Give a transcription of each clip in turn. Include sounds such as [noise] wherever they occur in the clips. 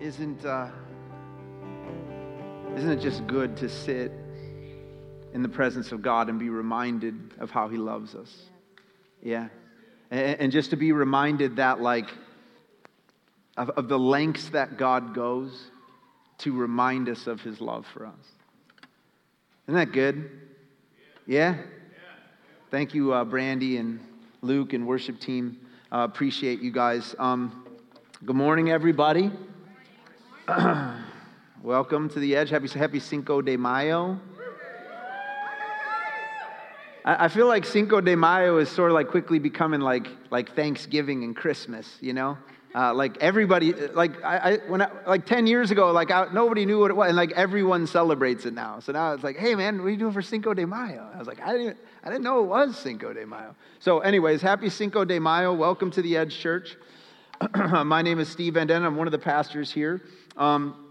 isn't, uh, isn't it just good to sit in the presence of God and be reminded of how He loves us? Yeah. And, and just to be reminded that, like, of, of the lengths that God goes to remind us of His love for us. Isn't that good? Yeah? Thank you, uh, Brandy and Luke and worship team. Uh, appreciate you guys. Um, good morning, everybody. [clears throat] Welcome to the Edge. Happy, happy Cinco de Mayo. I, feel like Cinco de Mayo is sort of like quickly becoming like, like Thanksgiving and Christmas, you know? Uh, like everybody, like I, I, when I, like 10 years ago, like I, nobody knew what it was, and like everyone celebrates it now. So now it's like, hey man, what are you doing for Cinco de Mayo? I was like, I didn't, I didn't know it was Cinco de Mayo. So, anyways, happy Cinco de Mayo. Welcome to the Edge Church. [clears throat] My name is Steve Van Denend. I'm one of the pastors here. Um,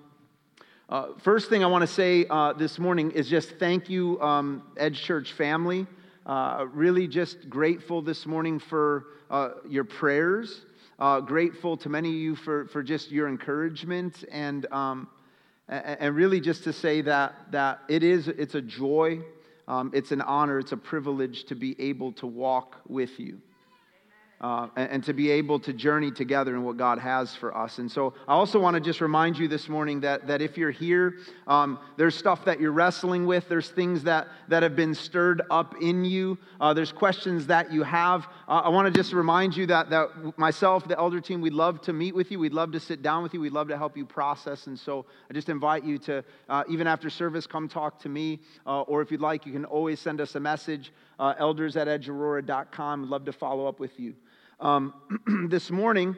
uh, first thing I want to say uh, this morning is just thank you, um, Edge Church family. Uh, really just grateful this morning for uh, your prayers. Uh, grateful to many of you for, for just your encouragement and, um, and really just to say that, that it is, it's a joy, um, it's an honor, it's a privilege to be able to walk with you uh, and, and, to be able to journey together in what God has for us. And so I also want to just remind you this morning that, that if you're here, um, there's stuff that you're wrestling with, there's things that, that have been stirred up in you, uh, there's questions that you have. Uh, I want to just remind you that, that myself, the elder team, we'd love to meet with you, we'd love to sit down with you, we'd love to help you process. And so I just invite you to, uh, even after service, come talk to me, uh, or if you'd like, you can always send us a message, elders at edgeaurora.com. Love to follow up with you. Um, [clears throat] this morning,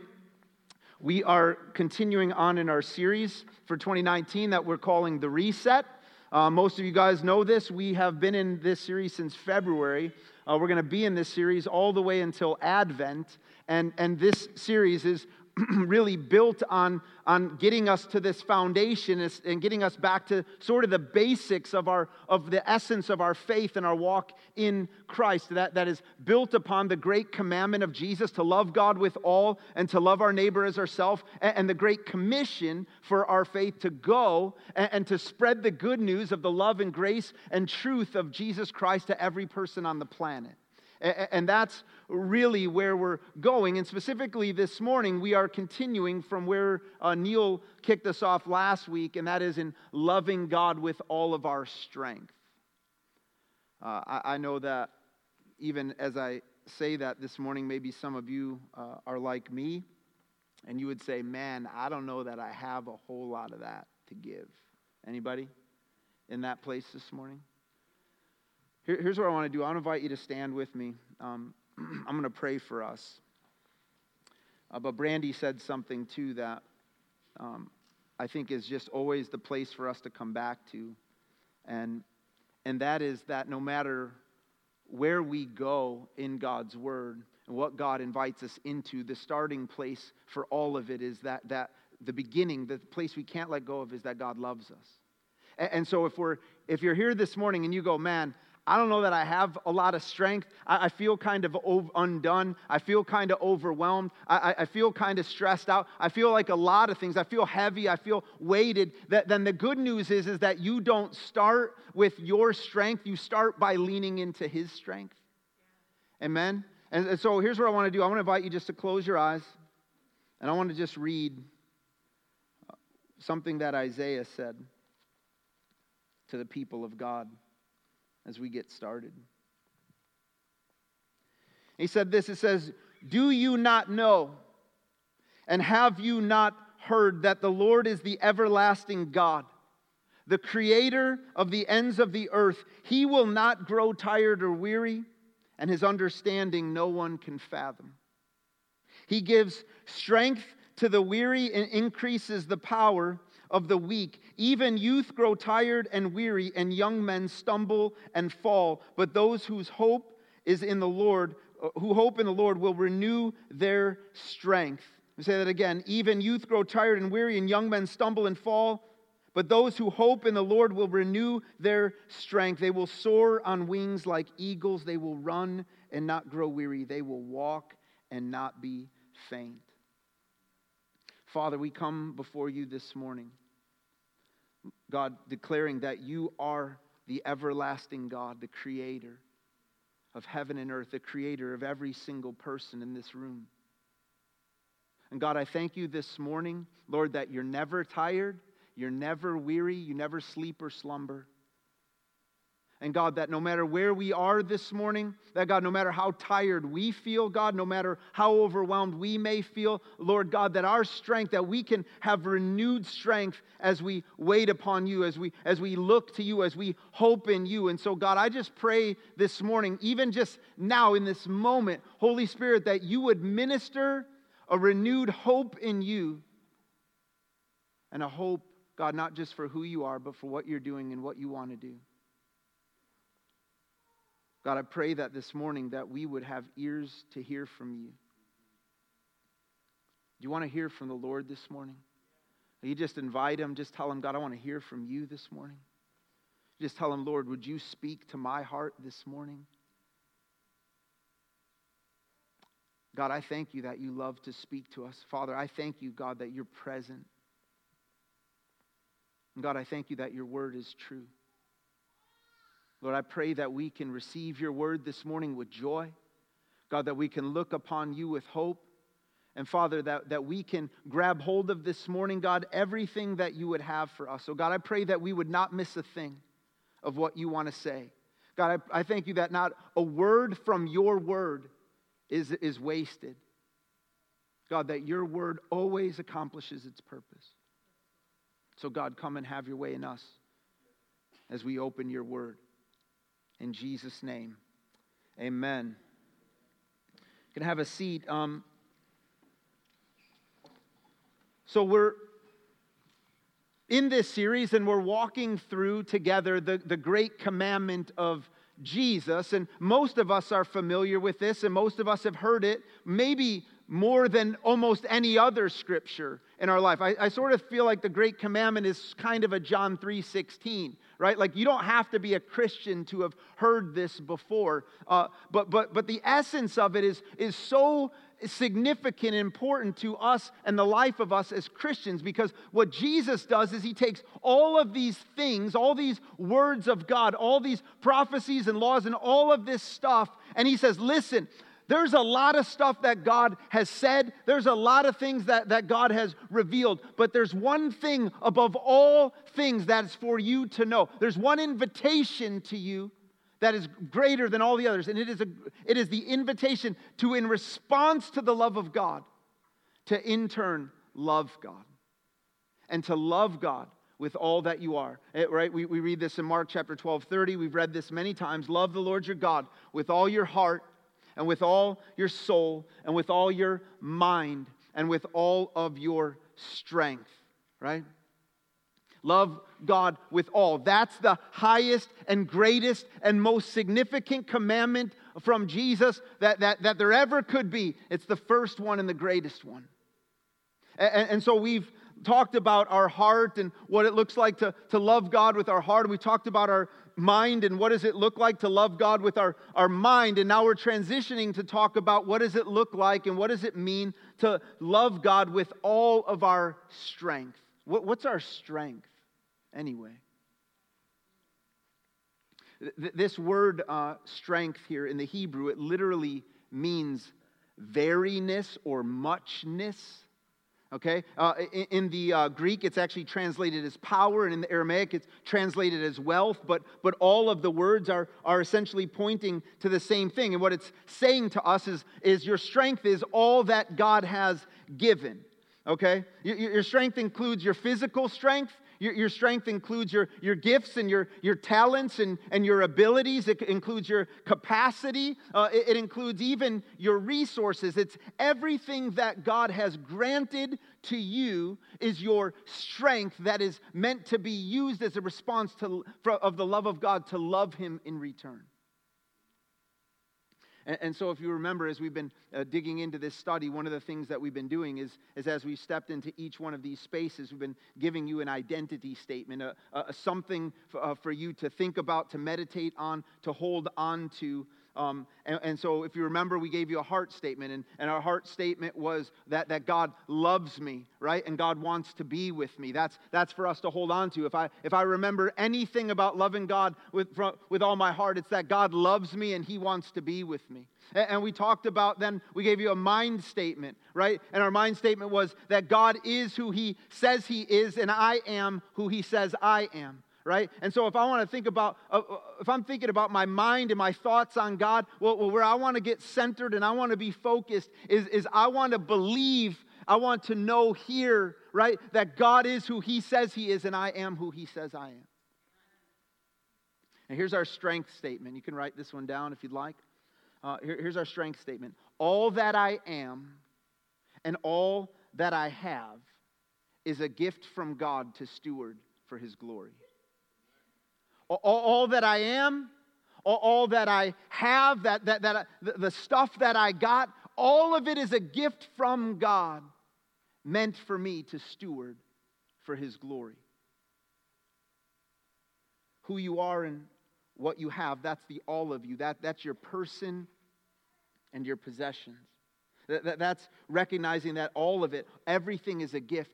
we are continuing on in our series for 2019 that we're calling The Reset. Uh, most of you guys know this. We have been in this series since February. Uh, we're going to be in this series all the way until Advent. And, and this series is [clears throat] really built on, on getting us to this foundation and getting us back to sort of the basics of, our, of the essence of our faith and our walk in Christ. That, that is built upon the great commandment of Jesus to love God with all and to love our neighbor as ourselves, and, and the great commission for our faith to go and, and to spread the good news of the love and grace and truth of Jesus Christ to every person on the planet. And that's really where we're going. And specifically this morning, we are continuing from where uh, Neil kicked us off last week, and that is in loving God with all of our strength. Uh, I, I, know that even as I say that this morning, maybe some of you uh, are like me, and you would say, Man, I don't know that I have a whole lot of that to give. Anybody in that place this morning? Here, here's what I want to do I want to invite you to stand with me. Um, [clears throat] I'm going to pray for us. Uh, but Brandy said something too that um, I think is just always the place for us to come back to. And, and that is that no matter where we go in God's word and what God invites us into, the starting place for all of it is that, that the beginning, the place we can't let go of is that God loves us. And, and so if, we're, if you're here this morning and you go, man, I don't know that I have a lot of strength. I, I feel kind of undone. I feel kind of overwhelmed. I, I feel kind of stressed out. I feel like a lot of things. I feel heavy. I feel weighted. That, then the good news is, is that you don't start with your strength. You start by leaning into His strength. Amen? And, and so here's what I want to do I want to invite you just to close your eyes. And I want to just read uh, something that Isaiah said to the people of God as we get started. He said this it says, Do you not know, and have you not heard that the Lord is the everlasting God, the creator of the ends of the earth? He will not grow tired or weary, and his understanding no one can fathom. He gives strength to the weary and increases the power of the weak. Even youth grow tired and weary, and young men stumble and fall. But those whose hope is in the Lord, uh, who hope in the Lord, will renew their strength. Let say that again. Even youth grow tired and weary, and young men stumble and fall. But those who hope in the Lord will renew their strength. They will soar on wings like eagles. They will run and not grow weary. They will walk and not be faint. Father, we come before you this morning, God, declaring that you are the everlasting God, the creator of heaven and earth, the creator of every single person in this room. And God, I thank you this morning, Lord, that you're never tired, you're never weary, you never sleep or slumber. And God, that no matter where we are this morning, that God, no matter how tired we feel, God, no matter how overwhelmed we may feel, Lord God, that our strength, that we can have renewed strength as we wait upon you, as we as we look to you, as we hope in you. And so, God, I just pray this morning, even just now in this moment, Holy Spirit, that you would minister a renewed hope in you and a hope, God, not just for who you are, but for what you're doing and what you want to do. God, I pray that this morning that we would have ears to hear from you. Do you want to hear from the Lord this morning? You just invite him, just tell him, God, I want to hear from you this morning. Just tell him, Lord, would you speak to my heart this morning? God, I thank you that you love to speak to us. Father, I thank you, God, that you're present. And God, I thank you that your word is true. Lord, I pray that we can receive your word this morning with joy. God, that we can look upon you with hope. And Father, that, that we can grab hold of this morning, God, everything that you would have for us. So, God, I pray that we would not miss a thing of what you want to say. God, I, I thank you that not a word from your word is, is wasted. God, that your word always accomplishes its purpose. So, God, come and have your way in us as we open your word. In Jesus' name, amen. You can have a seat. Um, so, we're in this series and we're walking through together the, the great commandment of Jesus. And most of us are familiar with this, and most of us have heard it maybe more than almost any other scripture in our life. I, I, sort of feel like the Great Commandment is kind of a John 3.16, right? Like you don't have to be a Christian to have heard this before. Uh, but, but, but the essence of it is, is so significant and important to us and the life of us as Christians because what Jesus does is he takes all of these things, all these words of God, all these prophecies and laws, and all of this stuff, and he says, Listen, there's a lot of stuff that God has said. There's a lot of things that, that God has revealed. But there's one thing above all things that is for you to know. There's one invitation to you that is greater than all the others. And it is, a, it is the invitation to, in response to the love of God, to in turn love God. And to love God with all that you are. It, eh, right? We, we read this in Mark chapter 12, 30. We've read this many times. Love the Lord your God with all your heart and with all your soul and with all your mind and with all of your strength, right? Love God with all. That's the highest and greatest and most significant commandment from Jesus that, that, that there ever could be. It's the first one and the greatest one. And, and so we've talked about our heart and what it looks like to, to love God with our heart. We talked about our mind and what does it look like to love God with our, our mind. And now we're transitioning to talk about what does it look like and what does it mean to love God with all of our strength. What, what's our strength? anyway. This word uh, strength here in the Hebrew, it literally means veriness or muchness. Okay? Uh, in, in, the uh, Greek, it's actually translated as power, and in the Aramaic, it's translated as wealth, but, but all of the words are, are essentially pointing to the same thing. And what it's saying to us is, is your strength is all that God has given. Okay? Your, your strength includes your physical strength, your, your strength includes your, your gifts and your, your talents and, and your abilities. It includes your capacity. Uh, it, it includes even your resources. It's everything that God has granted to you is your strength that is meant to be used as a response to, for, of the love of God to love Him in return. And, and so, if you remember, as we've been uh, digging into this study, one of the things that we've been doing is, is as we've stepped into each one of these spaces, we've been giving you an identity statement, a, a, something uh, for you to think about, to meditate on, to hold on to. Um, and, and, so, if you remember, we gave you a heart statement, and, and our heart statement was that, that God loves me, right? And God wants to be with me. That's, that's for us to hold on to. If I, if I remember anything about loving God with, with all my heart, it's that God loves me and He wants to be with me. And, and we talked about then, we gave you a mind statement, right? And our mind statement was that God is who He says He is, and I am who He says I am right? And so if I want to think about, uh, uh, if I'm thinking about my mind and my thoughts on God, well, where I want to get centered and I want to be focused is, is I want to believe, I want to know here, right, that God is who He says He is and I am who He says I am. And here's our strength statement. You can write this one down if you'd like. Uh, here, here's our strength statement All that I am and all that I have is a gift from God to steward for His glory all, all that I am, all, all, that I have, that, that, that the, the stuff that I got, all of it is a gift from God meant for me to steward for His glory. Who you are and what you have, that's the all of you. That, that's your person and your possessions. That, that, that's recognizing that all of it, everything is a gift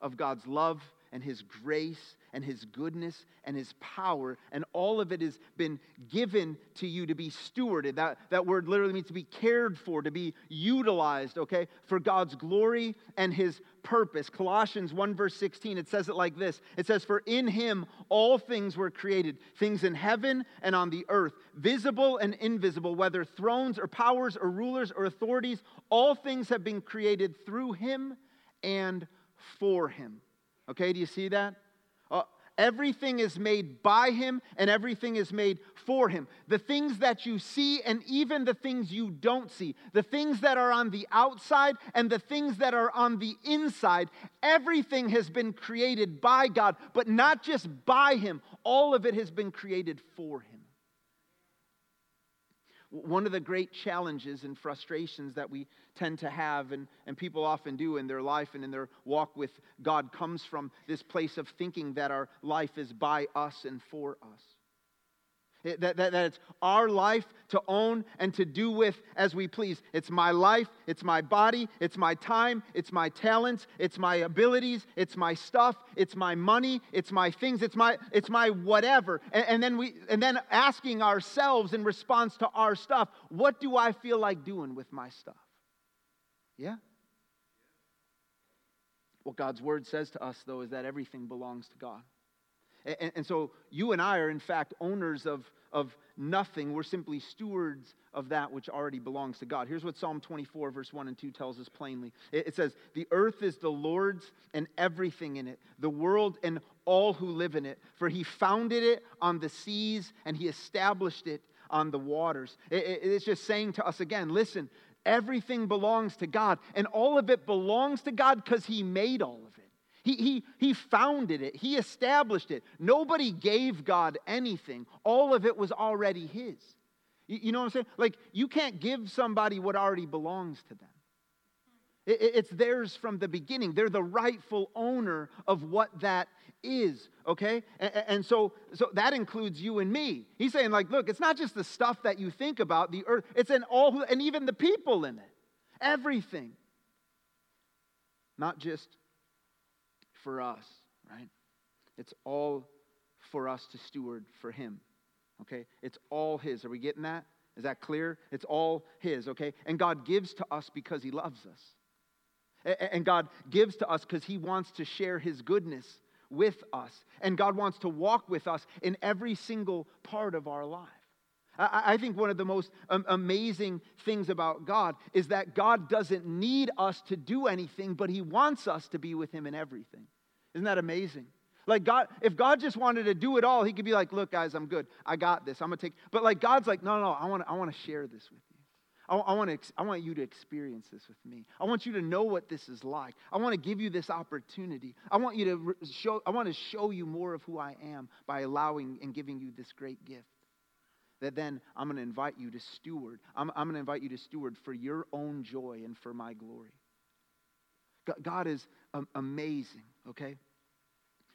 of God's love and His grace and His goodness and His power, and all of it has been given to you to be stewarded. That, that word literally means to be cared for, to be utilized, okay, for God's glory and His purpose. Colossians 1, verse 16, it says it like this It says, For in Him all things were created, things in heaven and on the earth, visible and invisible, whether thrones or powers or rulers or authorities, all things have been created through Him and for Him. Okay, do you see that? Uh, everything is made by him and everything is made for him. The things that you see and even the things you don't see, the things that are on the outside and the things that are on the inside, everything has been created by God, but not just by him. All of it has been created for him. One of the great challenges and frustrations that we tend to have, and, and people often do in their life and in their walk with God, comes from this place of thinking that our life is by us and for us. That, that, that it's our life to own and to do with as we please. It's my life, it's my body, it's my time, it's my talents, it's my abilities, it's my stuff, it's my money, it's my things, it's my, it's my whatever. And, and then we and then asking ourselves in response to our stuff, what do I feel like doing with my stuff? Yeah? What God's word says to us, though, is that everything belongs to God. And, and, so you and I are, in fact, owners of, of nothing. We're simply stewards of that which already belongs to God. Here's what Psalm 24, verse 1 and 2 tells us plainly it, it says, The earth is the Lord's and everything in it, the world and all who live in it. For he founded it on the seas and he established it on the waters. It, it, it's just saying to us again listen, everything belongs to God, and all of it belongs to God because he made all of it. He, he, he founded it, he established it. Nobody gave God anything, all of it was already his. You, you know what I'm saying? Like, you can't give somebody what already belongs to them. It, it's theirs from the beginning. They're the rightful owner of what that is, okay? And, and, so, so that includes you and me. He's saying, like, look, it's not just the stuff that you think about, the earth, it's in all, and even the people in it. Everything. Not just for us, right? It's all for us to steward for Him, okay? It's all His. Are we getting that? Is that clear? It's all His, okay? And God gives to us because He loves us. And God gives to us because He wants to share His goodness with us. And God wants to walk with us in every single part of our life. I think one of the most um, amazing things about God is that God doesn't need us to do anything, but He wants us to be with Him in everything. Isn't that amazing? Like God, if God just wanted to do it all, He could be like, "Look, guys, I'm good. I got this. I'm gonna take." But like God's like, "No, no, no. I want, I want to share this with you. I, I want to, I want you to experience this with me. I want you to know what this is like. I want to give you this opportunity. I want you to show. I want to show you more of who I am by allowing and giving you this great gift." that then I'm to invite you to steward. I'm, I'm to invite you to steward for your own joy and for my glory. God is um, amazing, okay?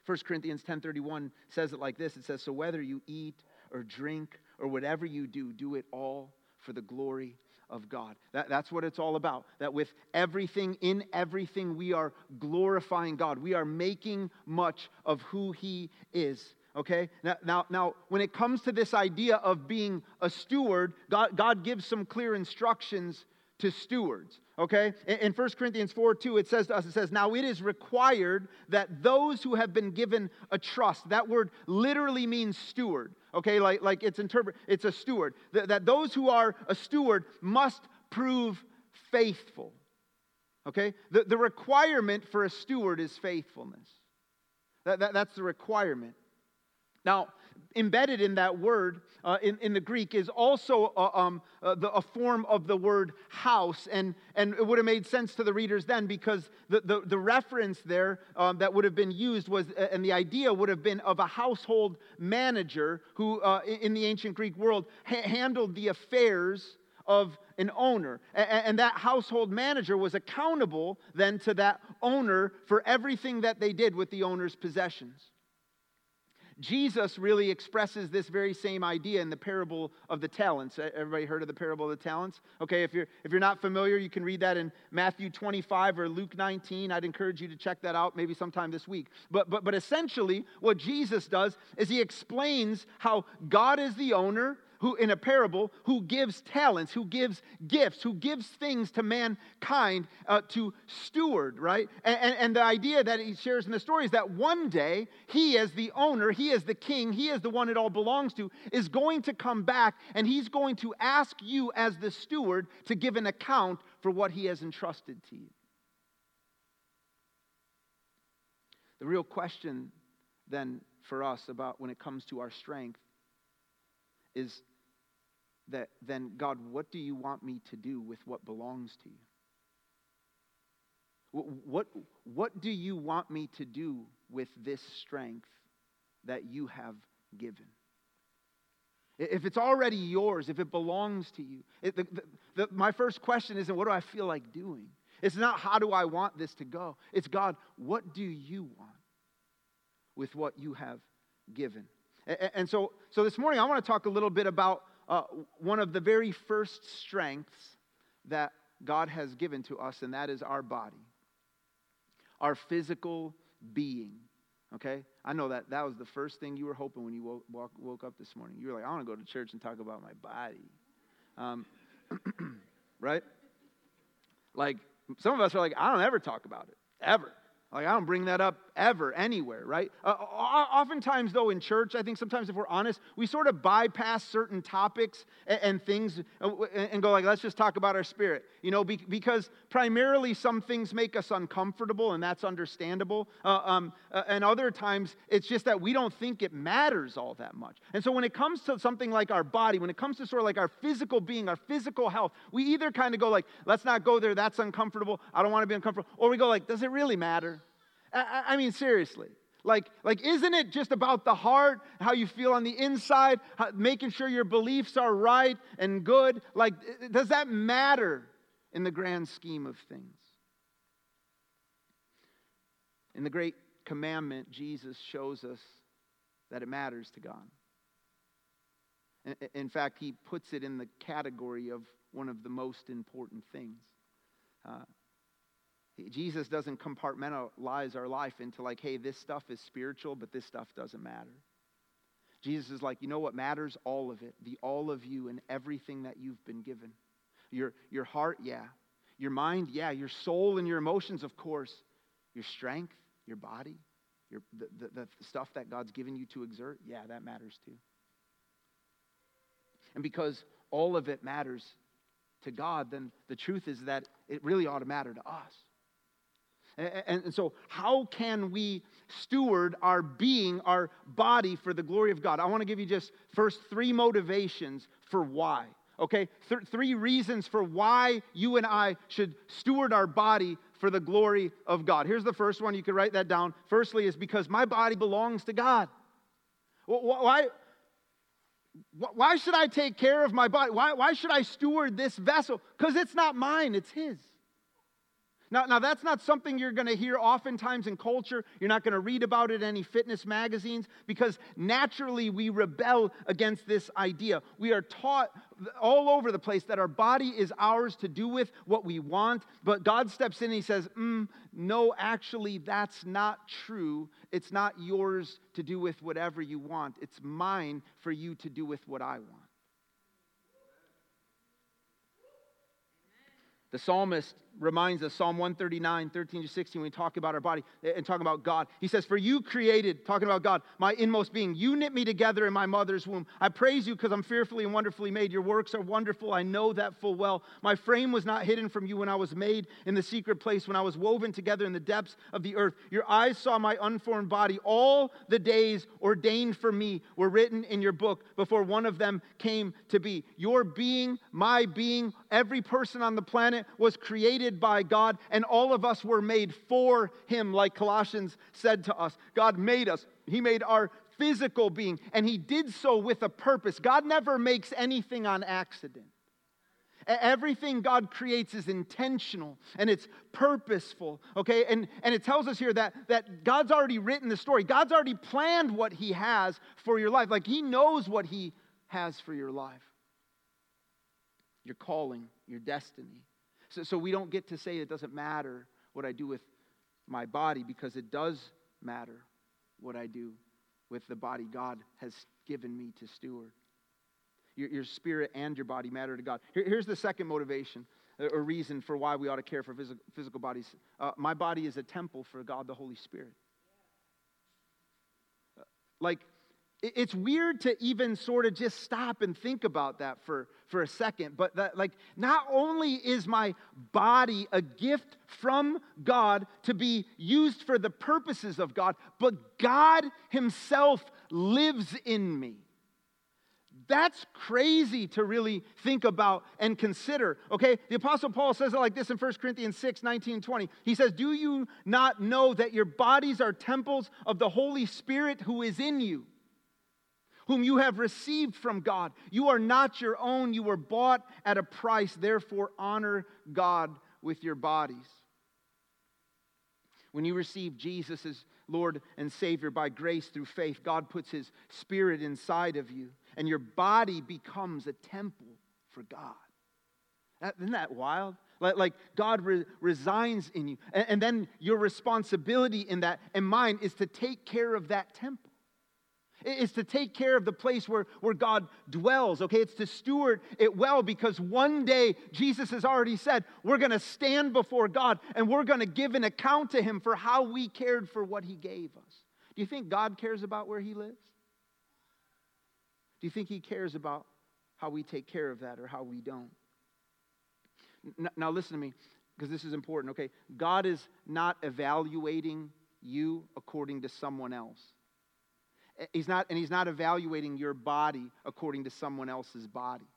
1 Corinthians 10:31 says it like this. It says, "So whether you eat or drink or whatever you do, do it all for the glory of God. That, that's what it's all about. That with everything, in everything, we are glorifying God. We are making much of who He is. Okay? Now, now, now when it comes to this idea of being a steward, God, God gives some clear instructions to stewards. Okay? In, in 1 Corinthians 4 2, it says to us, it says, Now it is required that those who have been given a trust, that word literally means steward. Okay, like, like it's interpret, it's a steward. That, those who are a steward must prove faithful. Okay? The, the requirement for a steward is faithfulness. That, that, that's the requirement. Now, embedded in that word uh, in, in the Greek is also uh, um, uh, the, a form of the word house. And, and it would have made sense to the readers then because the, the, the reference there um, that would have been used was, and the idea would have been of a household manager who, uh, in the ancient Greek world, ha- handled the affairs of an owner. And that household manager was accountable then to that owner for everything that they did with the owner's possessions. Jesus really expresses this very same idea in the parable of the talents. Everybody heard of the parable of the talents? Okay, if you're, if you're not familiar, you can read that in Matthew 25 or Luke 19. I'd encourage you to check that out maybe sometime this week. But, but, but essentially, what Jesus does is he explains how God is the owner who in a parable who gives talents who gives gifts who gives things to mankind uh, to steward right? And, and, and, the idea that he shares in the story is that one day he as the owner he as the king he is the one it all belongs to is going to come back and he's going to ask you as the steward to give an account for what he has entrusted to you. The real question then for us about when it comes to our strength is that then, God, what do you want me to do with what belongs to you? What, what do you want me to do with this strength that you have given? If it's already yours, if it belongs to you, it, the, the, the, my first question isn't what do I feel like doing? It's not how do I want this to go? It's God, what do you want with what you have given? And, and so, so this morning I want to talk a little bit about uh, one of the very first strengths that God has given to us, and that is our body, our physical being. Okay? I know that that was the first thing you were hoping when you woke, woke, up this morning. You were like, I want to go to church and talk about my body. Um, [clears throat] right? Like, some of us are like, I don't ever talk about it, ever. Like, I don't bring that up ever, anywhere, right? Uh, oftentimes, though, in church, I think sometimes if we're honest, we sort of bypass certain topics and, and things uh, and, go like, let's just talk about our spirit, you know, be, because primarily some things make us uncomfortable, and that's understandable. Uh, um, uh, and other times, it's just that we don't think it matters all that much. And so when it comes to something like our body, when it comes to sort of like our physical being, our physical health, we either kind of go like, let's not go there, that's uncomfortable, I don't want to be uncomfortable, or we go like, does it really matter? I, I mean, seriously. Like, like, isn't it just about the heart, how you feel on the inside, how, making sure your beliefs are right and good? Like, does that matter in the grand scheme of things? In the great commandment, Jesus shows us that it matters to God. In fact, he puts it in the category of one of the most important things. Uh, Jesus doesn't compartmentalize our life into like, hey, this stuff is spiritual, but this stuff doesn't matter. Jesus is like, you know what matters? All of it. The all of you and everything that you've been given. Your, your heart, yeah. Your mind, yeah. Your soul and your emotions, of course. Your strength, your body, your, the, the, the stuff that God's given you to exert, yeah, that matters too. And because all of it matters to God, then the truth is that it really ought to matter to us. And, and, so, how can we steward our being, our body for the glory of God? I want to give you just first three motivations for why. Okay, Th- three reasons for why you and I should steward our body for the glory of God. Here's the first one. You can write that down. Firstly, is because my body belongs to God. Why, why should I take care of my body? Why, why should I steward this vessel? Because it's not mine, it's His. Now, now that's not something you're going to hear oftentimes in culture. You're not going to read about it in any fitness magazines because naturally we rebel against this idea. We are taught all over the place that our body is ours to do with what we want, but God steps in and He says, mm, No, actually, that's not true. It's not yours to do with whatever you want, it's mine for you to do with what I want. The psalmist reminds us, Psalm 139, 13 to 16, when we talk about our body and talking about God. He says, For you created, talking about God, my inmost being. You knit me together in my mother's womb. I praise you because I'm fearfully and wonderfully made. Your works are wonderful. I know that full well. My frame was not hidden from you when I was made in the secret place, when I was woven together in the depths of the earth. Your eyes saw my unformed body. All the days ordained for me were written in your book before one of them came to be. Your being, my being, every person on the planet was created by God, and all of us were made for Him, like Colossians said to us. God made us, He made our physical being, and He did so with a purpose. God never makes anything on accident. Everything God creates is intentional and it's purposeful, okay? And, and it tells us here that, that God's already written the story. God's already planned what He has for your life. Like He knows what He has for your life your calling, your destiny. So, so we don't get to say it doesn't matter what I do with my body because it does matter what I do with the body God has given me to steward. Your, your spirit and your body matter to God. Here, here's the second motivation or reason for why we ought to care for physical, physical bodies. Uh, my body is a temple for God the Holy Spirit. Uh, like, it's weird to even sort of just stop and think about that for, for a second but that like not only is my body a gift from god to be used for the purposes of god but god himself lives in me that's crazy to really think about and consider. Okay, the Apostle Paul says it like this in 1 Corinthians 6 19 20. He says, Do you not know that your bodies are temples of the Holy Spirit who is in you? Whom you have received from God. You are not your own, you were bought at a price. Therefore, honor God with your bodies. When you receive Jesus as Lord and Savior by grace through faith, God puts His Spirit inside of you, and your body becomes a temple for God. Isn't that wild? Like, like God re- resigns in you. And, and then your responsibility in that and mine is to take care of that temple. It's to take care of the place where, where God dwells, okay? It's to steward it well because one day Jesus has already said we're to stand before God and we're to give an account to Him for how we cared for what He gave us. Do you think God cares about where He lives? Do you think He cares about how we take care of that or how we don't? Now, listen to me because this is important, okay? God is not evaluating you according to someone else. He's not, and he's not evaluating your body according to someone else's body.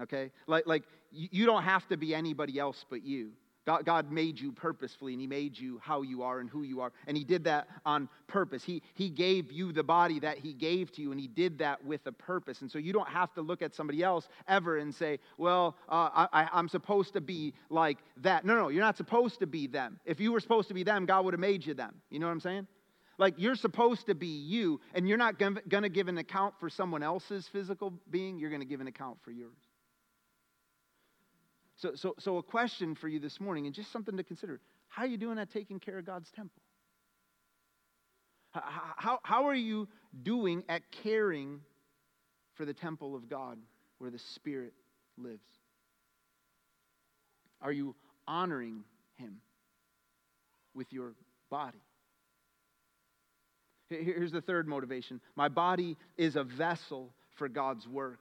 Okay? Like, like you don't have to be anybody else but you. God, God made you purposefully, and He made you how you are and who you are. And He did that on purpose. He, he gave you the body that He gave to you, and He did that with a purpose. And so you don't have to look at somebody else ever and say, well, uh, I, I'm supposed to be like that. No, no, you're not supposed to be them. If you were supposed to be them, God would have made you them. You know what I'm saying? Like you're supposed to be you, and you're not going to give an account for someone else's physical being, you're going to give an account for yours. So, so, so, a question for you this morning, and just something to consider how are you doing at taking care of God's temple? How, how, how are you doing at caring for the temple of God where the Spirit lives? Are you honoring Him with your body? Here's the third motivation my body is a vessel for God's work.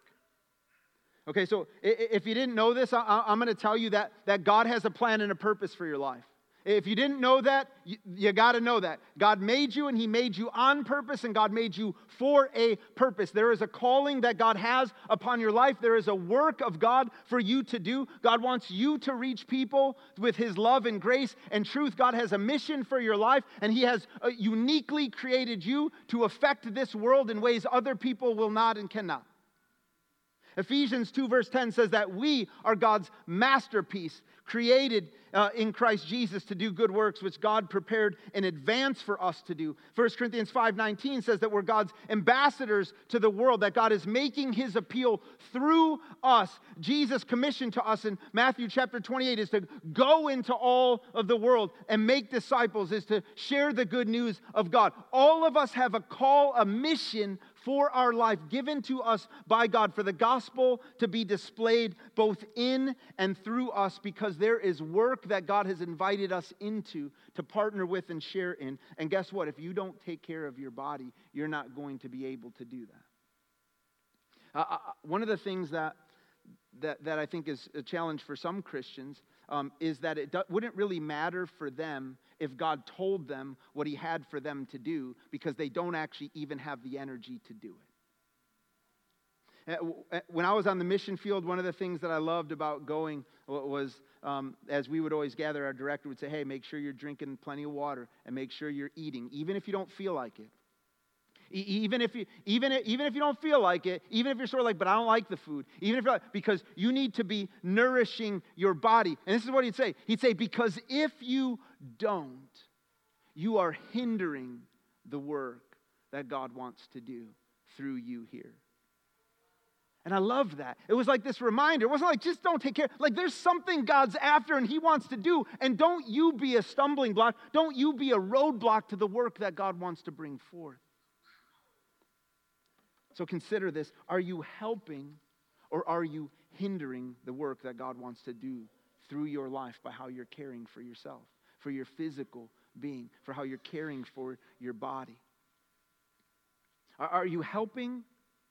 Okay, so if you didn't know this, I'm going to tell you that, that God has a plan and a purpose for your life. If you didn't know that, you, you got to know that. God made you and He made you on purpose and God made you for a purpose. There is a calling that God has upon your life. There is a work of God for you to do. God wants you to reach people with His love and grace and truth. God has a mission for your life and He has uh, uniquely created you to affect this world in ways other people will not and cannot. Ephesians 2, verse 10 says that we are God's masterpiece, created uh, in Christ Jesus to do good works, which God prepared in advance for us to do. 1 Corinthians 5.19 says that we're God's ambassadors to the world, that God is making his appeal through us. Jesus' commission to us in Matthew chapter 28 is to go into all of the world and make disciples, is to share the good news of God. All of us have a call, a mission for our life given to us by God for the gospel to be displayed both in and through us because there is work that God has invited us into to partner with and share in. And guess what? If you don't take care of your body, you're not going to be able to do that. Uh, uh, uh one of the things that, that, that I think is a challenge for some Christians um, is that it do- wouldn't really matter for them if God told them what He had for them to do because they don't actually even have the energy to do it. Uh, uh, when I was on the mission field, one of the things that I loved about going was, um, as we would always gather, our director would say, Hey, make sure you're drinking plenty of water and make sure you're eating, even if you don't feel like it. Even if you even if, even if you don't feel like it, even if you're sort of like, but I don't like the food, even if you're like, because you need to be nourishing your body. And this is what he'd say. He'd say, because if you don't, you are hindering the work that God wants to do through you here. And I love that. It was like this reminder. It wasn't like just don't take care. Like there's something God's after and He wants to do. And don't you be a stumbling block. Don't you be a roadblock to the work that God wants to bring forth. So consider this are you helping or are you hindering the work that God wants to do through your life by how you're caring for yourself, for your physical being, for how you're caring for your body? Are, are you helping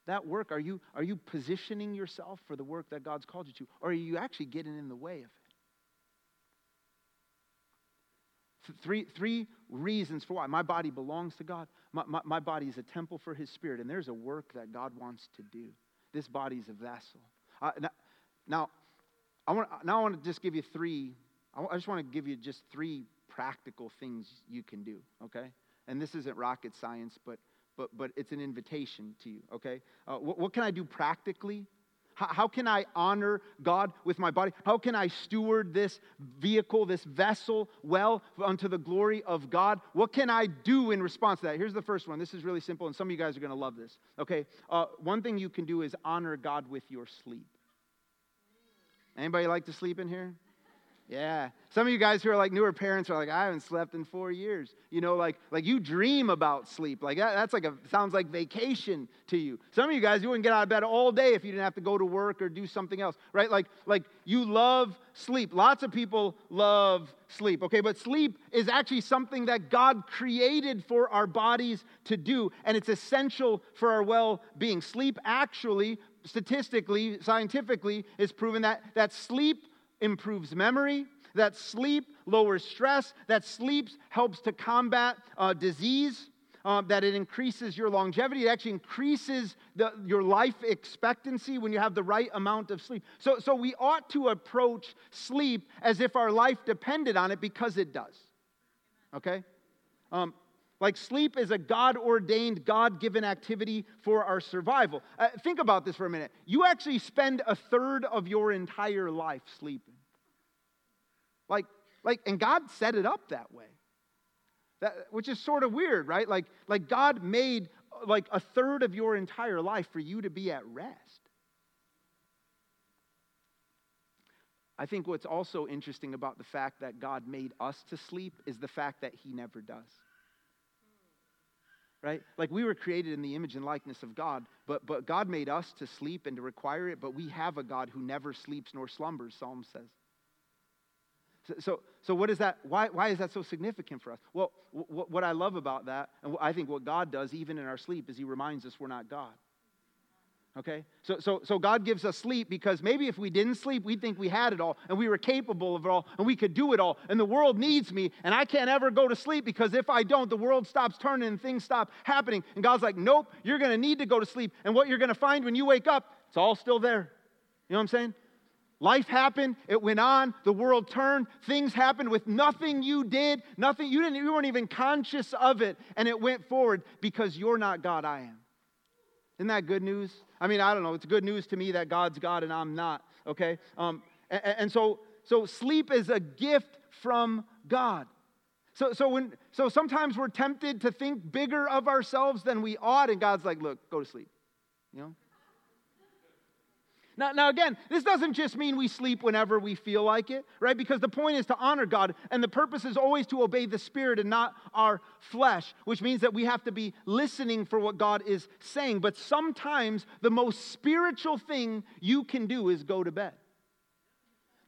that work? Are you, are you positioning yourself for the work that God's called you to? Or are you actually getting in the way of it? Three, three reasons for why. My body belongs to God. My, my, my body is a temple for His Spirit, and there's a work that God wants to do. This body is a vessel. Uh, now, now, I want, now I want to just give you three, I, just want to give you just three practical things you can do, okay? And this isn't rocket science, but, but, but it's an invitation to you, okay? Uh, what can I do practically how, can I honor God with my body? How can I steward this vehicle, this vessel, well unto the glory of God? What can I do in response to that? Here's the first one. This is really simple, and some of you guys are going to love this. Okay, uh, one thing you can do is honor God with your sleep. Anybody like to sleep in here? Yeah. Some of you guys who are like newer parents are like, I haven't slept in four years. You know, like, like you dream about sleep. Like that, that's like a sounds like vacation to you. Some of you guys, you wouldn't get out of bed all day if you didn't have to go to work or do something else, right? Like, like you love sleep. Lots of people love sleep. Okay, but sleep is actually something that God created for our bodies to do, and it's essential for our well-being. Sleep actually, statistically, scientifically, is proven that, that sleep improves memory, that sleep lowers stress, that sleep helps to combat uh, disease. Uh, that it increases your longevity. It actually increases the, your life expectancy when you have the right amount of sleep. So, so we ought to approach sleep as if our life depended on it because it does. Okay? Um, like sleep is a God ordained, God given activity for our survival. Uh, think about this for a minute. You actually spend a third of your entire life sleeping. Like, like, and God set it up that way. That, which is sort of weird, right? Like, like God made like a third of your entire life for you to be at rest. I think what's also interesting about the fact that God made us to sleep is the fact that He never does. Right? Like we were created in the image and likeness of God, but, but God made us to sleep and to require it, but we have a God who never sleeps nor slumbers, Psalm says. So, so what is that? Why, why is that so significant for us? Well, w- what I love about that, and I think what God does even in our sleep, is He reminds us we're not God. Okay? So, so, so God gives us sleep because maybe if we didn't sleep, we'd think we had it all and we were capable of it all and we could do it all. And the world needs me and I can't ever go to sleep because if I don't, the world stops turning and things stop happening. And God's like, nope, you're going to need to go to sleep. And what you're going to find when you wake up, it's all still there. You know what I'm saying? Life happened, it went on, the world turned, things happened with nothing you did, nothing you didn't you weren't even conscious of it and it went forward because you're not God, I am. Isn't that good news? I mean, I don't know. It's good news to me that God's God and I'm not, okay? Um, and, and so, so sleep is a gift from God. So, so, when, so sometimes we're tempted to think bigger of ourselves than we ought, and God's like, look, go to sleep. You know? Now, now, again, this doesn't just mean we sleep whenever we feel like it, right? Because the point is to honor God, and the purpose is always to obey the Spirit and not our flesh, which means that we have to be listening for what God is saying. But sometimes the most spiritual thing you can do is go to bed.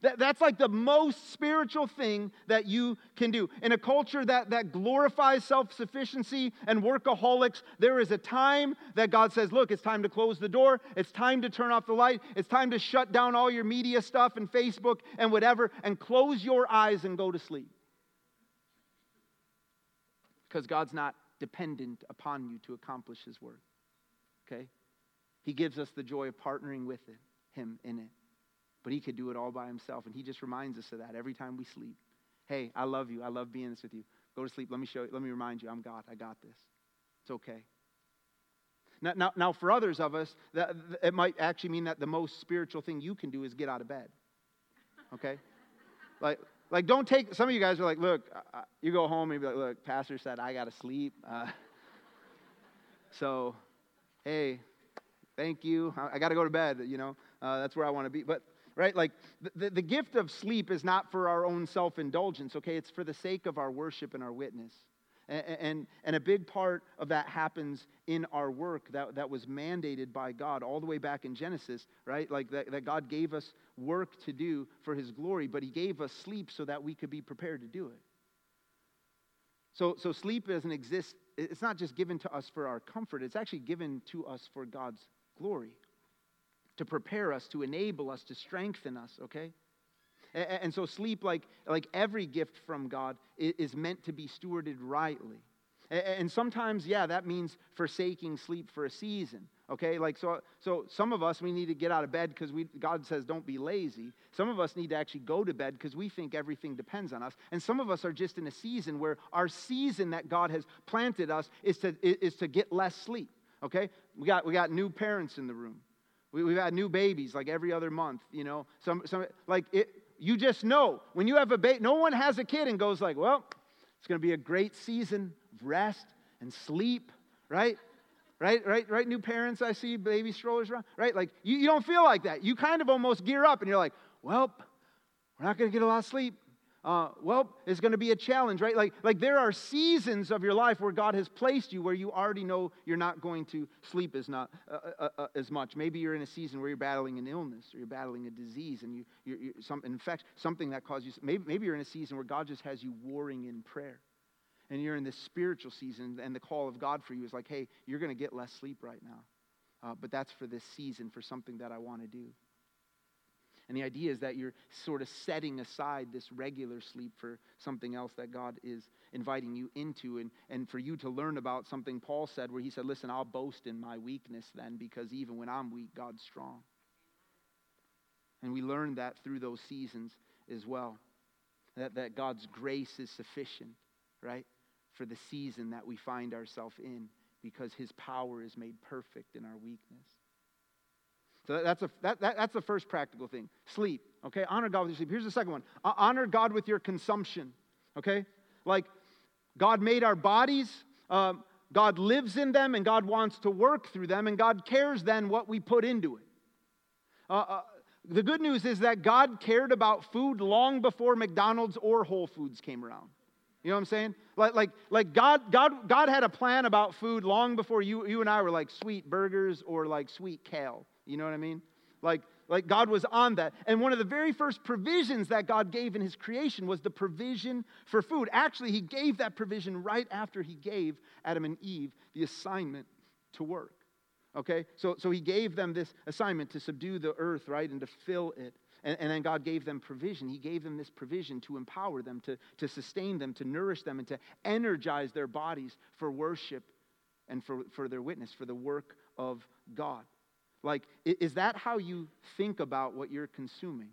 That, that's like the most spiritual thing that you can do. In a culture that, that glorifies self sufficiency and workaholics, there is a time that God says, Look, it's time to close the door. It's time to turn off the light. It's time to shut down all your media stuff and Facebook and whatever and close your eyes and go to sleep. Because God's not dependent upon you to accomplish His work. Okay? He gives us the joy of partnering with it, Him in it. But he could do it all by himself. And he just reminds us of that every time we sleep. Hey, I love you. I love being this with you. Go to sleep. Let me show you. Let me remind you, I'm God. I got this. It's okay. Now, now, now for others of us, that, it might actually mean that the most spiritual thing you can do is get out of bed. Okay? [laughs] like, like don't take, some of you guys are like, look, uh, you go home and be like, look, pastor said I got to sleep. Uh, [laughs] so, hey, thank you. I, I got to go to bed, you know. Uh, that's where I want to be. But right? Like the, the gift of sleep is not for our own self indulgence, okay? It's for the sake of our worship and our witness. And, and, and, a big part of that happens in our work that, that was mandated by God all the way back in Genesis, right? Like that, that God gave us work to do for His glory, but He gave us sleep so that we could be prepared to do it. So, so sleep doesn't exist, it's not just given to us for our comfort, it's actually given to us for God's glory to prepare us, to enable us, to strengthen us, okay? And so sleep, like, like every gift from God, is meant to be stewarded rightly. And sometimes, yeah, that means forsaking sleep for a season. Okay, like so. So some of us we need to get out of bed because we God says don't be lazy. Some of us need to actually go to bed because we think everything depends on us. And some of us are just in a season where our season that God has planted us is to is to get less sleep. Okay, we got we got new parents in the room. We, have had new babies like every other month, you know. Some, some like it, you just know when you have a baby, no one has a kid and goes like, well, it's going to be a great season of rest and sleep, right? Right, right, right. New parents, I see baby strollers around, right? Like you, you don't feel like that. You kind of almost gear up and you're like, well, we're not going to get a lot of sleep uh, well, it's going to be a challenge, right? Like, like there are seasons of your life where God has placed you where you already know you're not going to sleep as, not, uh, uh, uh, uh as much. Maybe you're in a season where you're battling an illness or you're battling a disease and you, you're, you're some, in fact, something that causes you, maybe, maybe you're in a season where God just has you warring in prayer. And you're in this spiritual season, and the call of God for you is like, hey, you're going to get less sleep right now. Uh, but that's for this season, for something that I want to do. And the idea is that you're sort of setting aside this regular sleep for something else that God is inviting you into. And, and for you to learn about something Paul said, where he said, Listen, I'll boast in my weakness then, because even when I'm weak, God's strong. And we learn that through those seasons as well. That, that God's grace is sufficient, right, for the season that we find ourselves in, because his power is made perfect in our weakness. So that's, a, that, that, that's the first practical thing. Sleep, okay? Honor God with your sleep. Here's the second one honor God with your consumption, okay? Like, God made our bodies, um, God lives in them, and God wants to work through them, and God cares then what we put into it. Uh, uh, the good news is that God cared about food long before McDonald's or Whole Foods came around. You know what I'm saying? Like, like, like God, God, God had a plan about food long before you, you and I were like sweet burgers or like sweet kale. You know what I mean? Like, like God was on that. And one of the very first provisions that God gave in his creation was the provision for food. Actually, he gave that provision right after he gave Adam and Eve the assignment to work. Okay? So, so he gave them this assignment to subdue the earth, right, and to fill it. And, and, then God gave them provision. He gave them this provision to empower them, to, to sustain them, to nourish them, and to energize their bodies for worship and for, for their witness, for the work of God. Like, is that how you think about what you're consuming?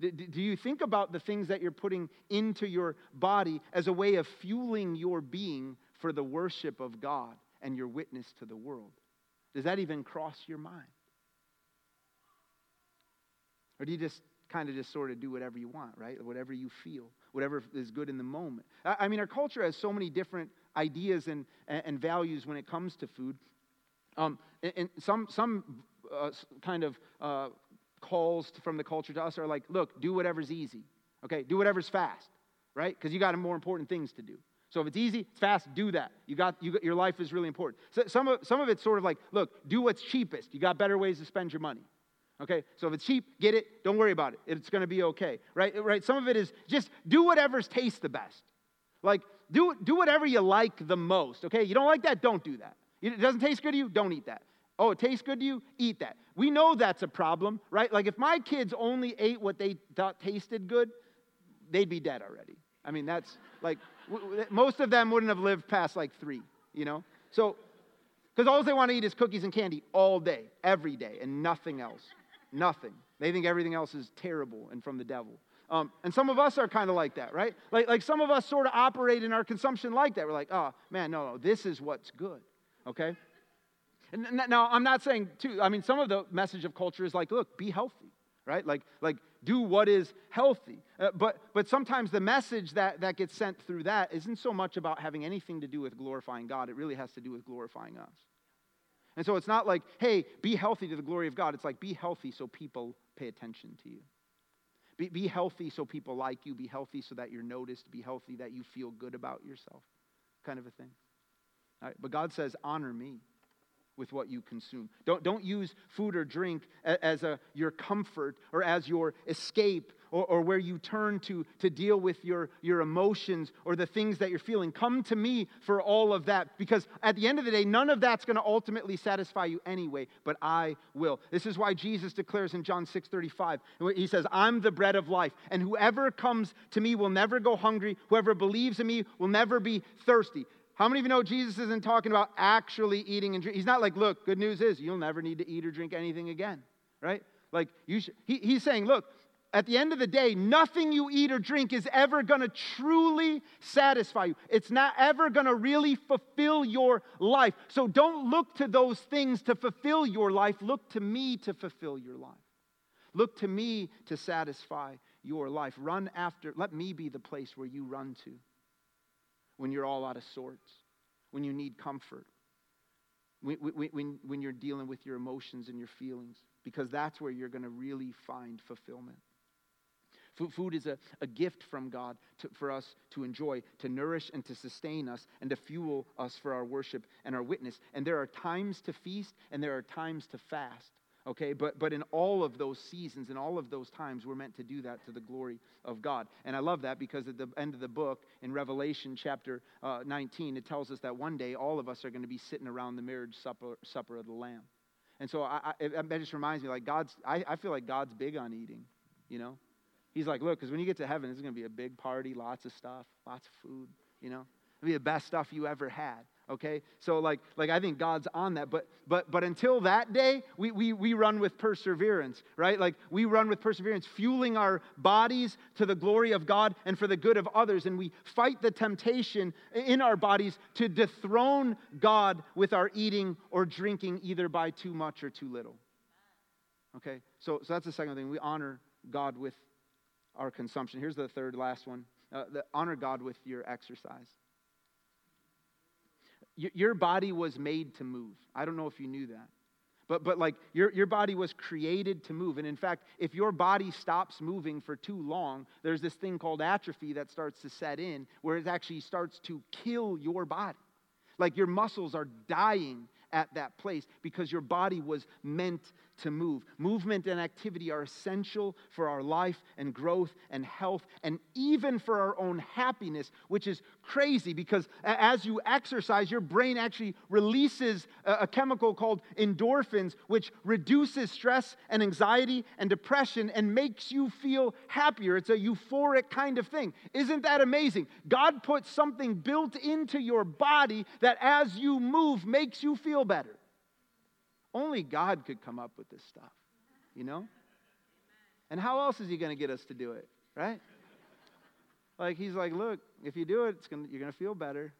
Do you think about the things that you're putting into your body as a way of fueling your being for the worship of God and your witness to the world? Does that even cross your mind? Or do you just kind of just sort of do whatever you want, right? Whatever you feel, whatever is good in the moment. I mean, our culture has so many different ideas and, and values when it comes to food. Um, and, some, some uh, kind of uh, calls from the culture to us are like, look, do whatever's easy, okay? Do whatever's fast, right? Because you got more important things to do. So if it's easy, it's fast, do that. You got, you your life is really important. So some of, some of it's sort of like, look, do what's cheapest. You got better ways to spend your money. Okay, so if it's cheap, get it. Don't worry about it. It's going to be okay, right? Right. Some of it is just do whatever's tastes the best. Like do do whatever you like the most. Okay, you don't like that, don't do that. It doesn't taste good to you, don't eat that. Oh, it tastes good to you, eat that. We know that's a problem, right? Like if my kids only ate what they thought tasted good, they'd be dead already. I mean, that's like most of them wouldn't have lived past like three, you know. So because all they want to eat is cookies and candy all day, every day, and nothing else. Nothing. They think everything else is terrible and from the devil. Um, and some of us are kind of like that, right? Like, like some of us sort of operate in our consumption like that. We're like, oh, man, no, no, this is what's good, okay? And now, I'm not saying, too, I mean, some of the message of culture is like, look, be healthy, right? Like, like do what is healthy. Uh, but, but sometimes the message that, that gets sent through that isn't so much about having anything to do with glorifying God, it really has to do with glorifying us. And so it's not like, hey, be healthy to the glory of God. It's like, be healthy so people pay attention to you. Be, be healthy so people like you. Be healthy so that you're noticed. Be healthy that you feel good about yourself, kind of a thing. All right? But God says, honor me with what you consume. Don't, don't use food or drink as a, your comfort or as your escape or, or where you turn to to deal with your, your emotions or the things that you're feeling. Come to me for all of that because at the end of the day, none of that's going to ultimately satisfy you anyway, but I will. This is why Jesus declares in John 6 35, he says, I'm the bread of life, and whoever comes to me will never go hungry. Whoever believes in me will never be thirsty. How many of you know Jesus isn't talking about actually eating and drinking? He's not like, look, good news is you'll never need to eat or drink anything again, right? Like, you should, he, he's saying, look, at the end of the day, nothing you eat or drink is ever going to truly satisfy you. It's not ever going to really fulfill your life. So don't look to those things to fulfill your life. Look to me to fulfill your life. Look to me to satisfy your life. Run after, let me be the place where you run to when you're all out of sorts, when you need comfort, when, when, when you're dealing with your emotions and your feelings, because that's where you're going to really find fulfillment. Food is a, a gift from God to, for us to enjoy, to nourish and to sustain us, and to fuel us for our worship and our witness. And there are times to feast and there are times to fast. Okay, but, but in all of those seasons, in all of those times, we're meant to do that to the glory of God. And I love that because at the end of the book, in Revelation chapter uh, 19, it tells us that one day all of us are going to be sitting around the marriage supper, supper of the Lamb. And so I, I, that just reminds me, like God's, I, I feel like God's big on eating, you know? He's like, look, because when you get to heaven, it's going to be a big party, lots of stuff, lots of food, you know? It'll be the best stuff you ever had okay? So like like i think god's on that but but but until that day we we, we run with perseverance right? Like we run with perseverance fueling our bodies to the glory of god and for the good of others and we fight the temptation in our bodies to dethrone god with our eating or drinking either by too much or too little okay? So so that's the second thing. We honor god with our consumption. Here's the third, last one. Uh, the, honor God with your exercise. Your body was made to move. I don't know if you knew that. But, but like your, your body was created to move. And in fact, if your body stops moving for too long, there's this thing called atrophy that starts to set in where it actually starts to kill your body. Like your muscles are dying at that place because your body was meant to move. Movement and activity are essential for our life and growth and health and even for our own happiness, which is crazy because as you exercise, your brain actually releases a chemical called endorphins, which reduces stress and anxiety and depression and makes you feel happier. It's a euphoric kind of thing. Isn't that amazing? God put something built into your body that as you move makes you feel better. Only God could come up with this stuff, you know? And how else is He going to get us to do it, right? Like, He's like, look, if you do it, it's gonna, you're going to feel better,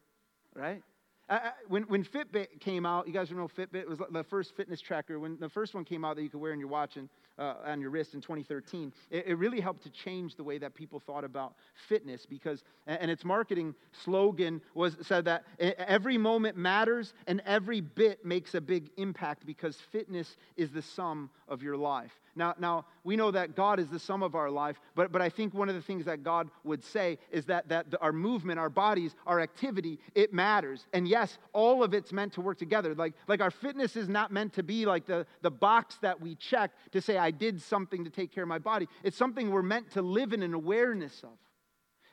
right? I, when, when Fitbit came out, you guys know Fitbit it was the first fitness tracker. When the first one came out that you could wear in your watch and uh, on your wrist in 2013, it, it, really helped to change the way that people thought about fitness because, and its marketing slogan was said that every moment matters and every bit makes a big impact because fitness is the sum of your life. Now, now we know that God is the sum of our life, but, but I think one of the things that God would say is that, that our movement, our bodies, our activity, it matters. And yes, all of it's meant to work together. Like, like our fitness is not meant to be like the, the box that we check to say, I did something to take care of my body. It's something we're meant to live in an awareness of.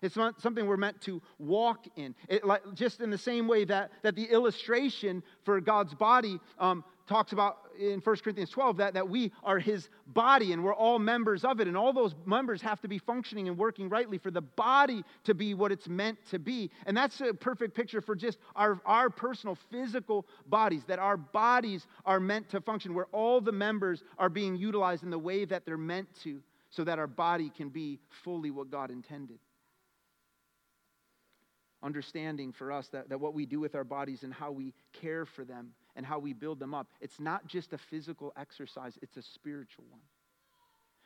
It's not something we're meant to walk in. It, like, just in the same way that, that the illustration for God's body um, talks about in 1 Corinthians 12 that, that we are his body and we're all members of it. And all those members have to be functioning and working rightly for the body to be what it's meant to be. And that's a perfect picture for just our, our personal physical bodies, that our bodies are meant to function, where all the members are being utilized in the way that they're meant to, so that our body can be fully what God intended understanding for us that, that what we do with our bodies and how we care for them and how we build them up, it's not just a physical exercise, it's a spiritual one.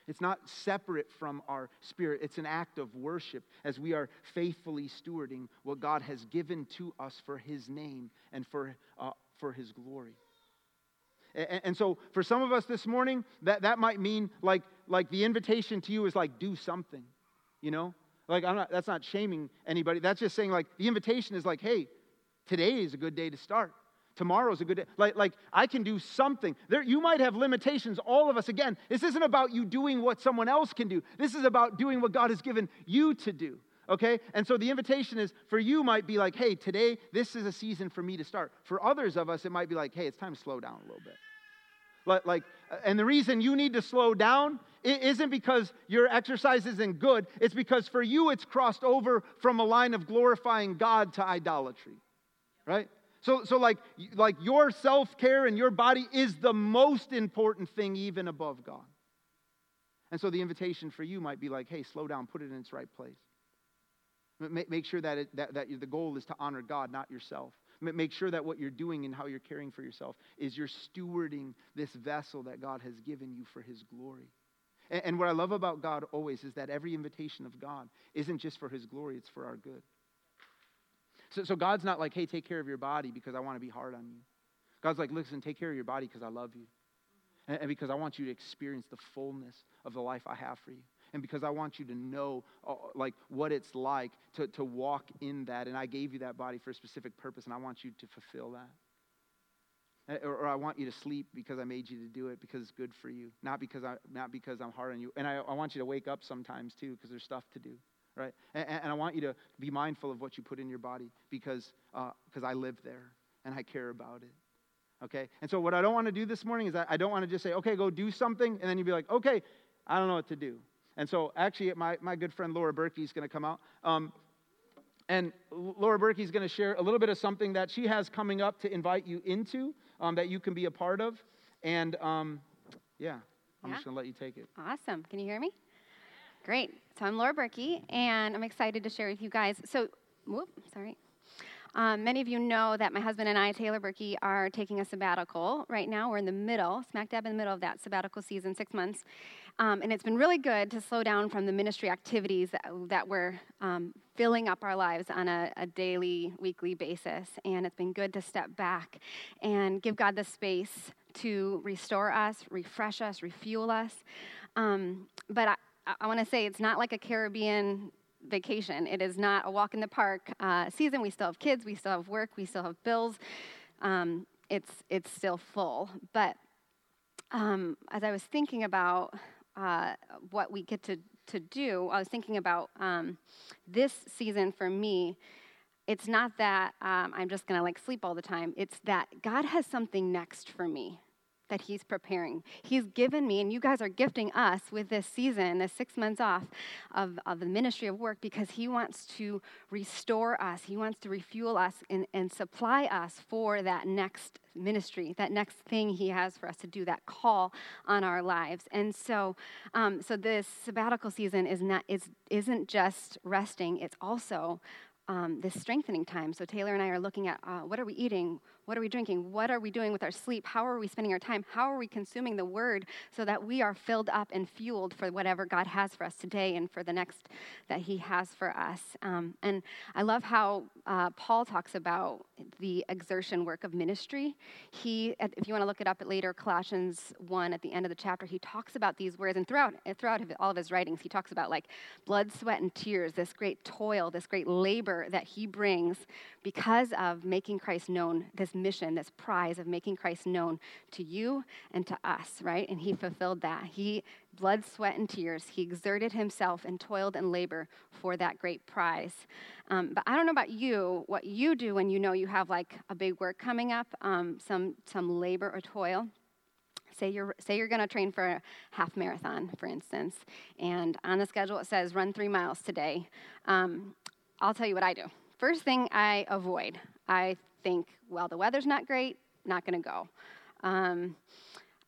It's not separate from our spirit. It's an act of worship as we are faithfully stewarding what God has given to us for His name and for, uh, for His glory. And, and, so for some of us this morning, that, that might mean like, like the invitation to you is like, do something, you know? Like, I'm not, that's not shaming anybody. That's just saying, like, the invitation is like, hey, today is a good day to start. Tomorrow's a good day. Like, like I can do something. There, you might have limitations, all of us. Again, this isn't about you doing what someone else can do. This is about doing what God has given you to do. Okay? And so the invitation is for you might be like, hey, today, this is a season for me to start. For others of us, it might be like, hey, it's time to slow down a little bit. Like, like, uh, and the reason you need to slow down it isn't because your exercise isn't good. It's because for you it's crossed over from a line of glorifying God to idolatry, right? So, so like, like your self care and your body is the most important thing, even above God. And so the invitation for you might be like, hey, slow down, put it in its right place. Make sure that, it, that, that the goal is to honor God, not yourself. Make sure that what you're doing and how you're caring for yourself is you're stewarding this vessel that God has given you for His glory. And, and what I love about God always is that every invitation of God isn't just for His glory, it's for our good. So, so God's not like, hey, take care of your body because I want to be hard on you. God's like, listen, take care of your body because I love you. And, and because I want you to experience the fullness of the life I have for you and because I want you to know uh, like what it's like to, to walk in that. And I gave you that body for a specific purpose, and I want you to fulfill that. Or, or, I want you to sleep because I made you to do it because it's good for you, not because, I, not because I'm hard on you. And I, I want you to wake up sometimes too because there's stuff to do, right? And, and, I want you to be mindful of what you put in your body because uh, because I live there and I care about it. Okay? And so what I don't want to do this morning is I, I don't want to just say, okay, go do something, and then you'd be like, okay, I don't know what to do. And so, actually, my, my good friend Laura Berkey is going to come out. Um, and Laura Berkey is going to share a little bit of something that she has coming up to invite you into um, that you can be a part of. And um, yeah, I'm yeah. just going to let you take it. Awesome. Can you hear me? Great. So I'm Laura Berkey, and I'm excited to share with you guys. So, whoop, sorry. Um, many of you know that my husband and I, Taylor Berkey, are taking a sabbatical right now. We're in the middle, smack dab in the middle of that sabbatical season, six months. Um, and it's been really good to slow down from the ministry activities that, that we're um, filling up our lives on a, a, daily, weekly basis. And it's been good to step back and give God the space to restore us, refresh us, refuel us. Um, but I, I want to say it's not like a Caribbean vacation. It is not a walk in the park uh, season. We still have kids, we still have work, we still have bills. Um, it's, it's still full. But um, as I was thinking about uh, what we get to, to do, I was thinking about um, this season for me. It's not that um, I'm just gonna like sleep all the time. It's that God has something next for me that He's preparing. He's given me, and you guys are gifting us with this season, this six months off of, of the ministry of work, because He wants to restore us. He wants to refuel us and, and supply us for that next ministry, that next thing He has for us to do, that call on our lives. And so, um, so this sabbatical season is not is isn't just resting; it's also um, this strengthening time. So Taylor and I are looking at uh, what are we eating, what are we drinking, what are we doing with our sleep, how are we spending our time, how are we consuming the Word, so that we are filled up and fueled for whatever God has for us today and for the next that He has for us. Um, and I love how uh, Paul talks about the exertion work of ministry. He, if you want to look it up later, Colossians one at the end of the chapter, he talks about these words, and throughout throughout all of his writings, he talks about like blood, sweat, and tears, this great toil, this great labor that he brings because of making Christ known, this mission, this prize of making Christ known to you and to us, right? And he fulfilled that. He, blood, sweat, and tears, he exerted himself and toiled and labor for that great prize. Um, but I don't know about you, what you do when you know you have like a big work coming up, um, some, some labor or toil say you're say you're going to train for a half marathon for instance and on the schedule it says run three miles today um, i'll tell you what i do first thing i avoid i think well the weather's not great not going to go. Um,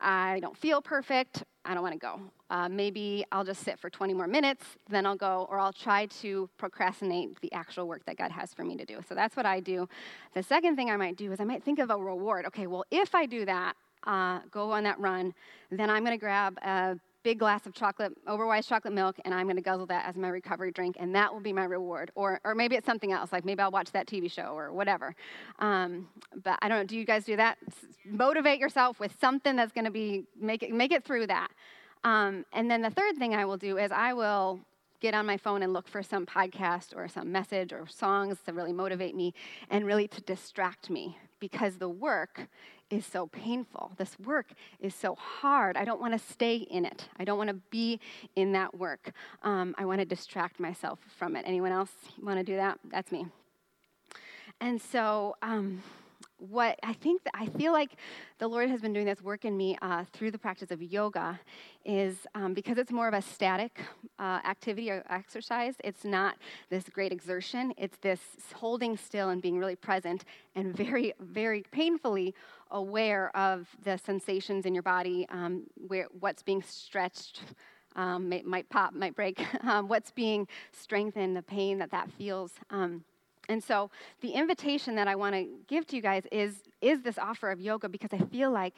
i don't feel perfect i don't want to go. Uh, maybe i'll just sit for 20 more minutes then i'll go or i'll try to procrastinate the actual work that god has for me to do. So that's what i do. The second thing i might do is i might think of a reward. Okay well if i do that uh, go on that run, then I'm going to grab a big glass of chocolate, Oberweis chocolate milk, and I'm going to guzzle that as my recovery drink, and that will be my reward. Or, or maybe it's something else, like maybe I'll watch that TV show or whatever. Um, but I don't know. Do you guys do that? Motivate yourself with something that's going to be make it make it through that. Um, and then the third thing I will do is I will get on my phone and look for some podcast or some message or songs to really motivate me and really to distract me because the work is so painful. This work is so hard. I don't want to stay in it. I don't want to be in that work. Um, I want to distract myself from it. Anyone else want to do that? That's me. And so, um, what I think that I feel like the Lord has been doing this work in me uh, through the practice of yoga is um, because it's more of a static uh, activity or exercise. It's not this great exertion. It's this holding still and being really present and very, very painfully aware of the sensations in your body, um, where what's being stretched. [laughs] Um, might pop, might break. [laughs] Um, what's being strengthened, the pain that that feels. Um, and so the invitation that I want to give to you guys is, is this offer of yoga because I feel like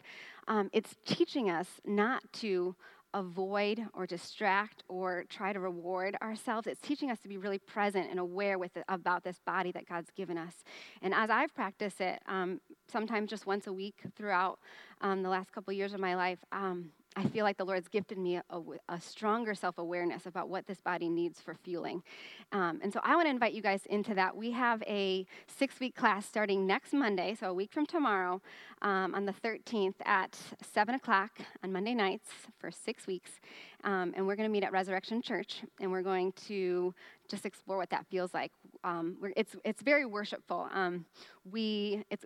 um, it's teaching us not to avoid or distract or try to reward ourselves. It's teaching us to be really present and aware with it, about this body that God's given us. And as I've practiced it, um, sometimes just once a week throughout um, the last couple years of my life, um, I feel like the Lord's gifted me a, a stronger self awareness about what this body needs for fueling. Um, and so I want to invite you guys into that. We have a six week class starting next Monday, so a week from tomorrow, um, on the 13th at 7 o'clock on Monday nights for six weeks. Um, and we're going to meet at Resurrection Church, and we're going to just explore what that feels like. Um, it's, it's very worshipful. Um, we, it's,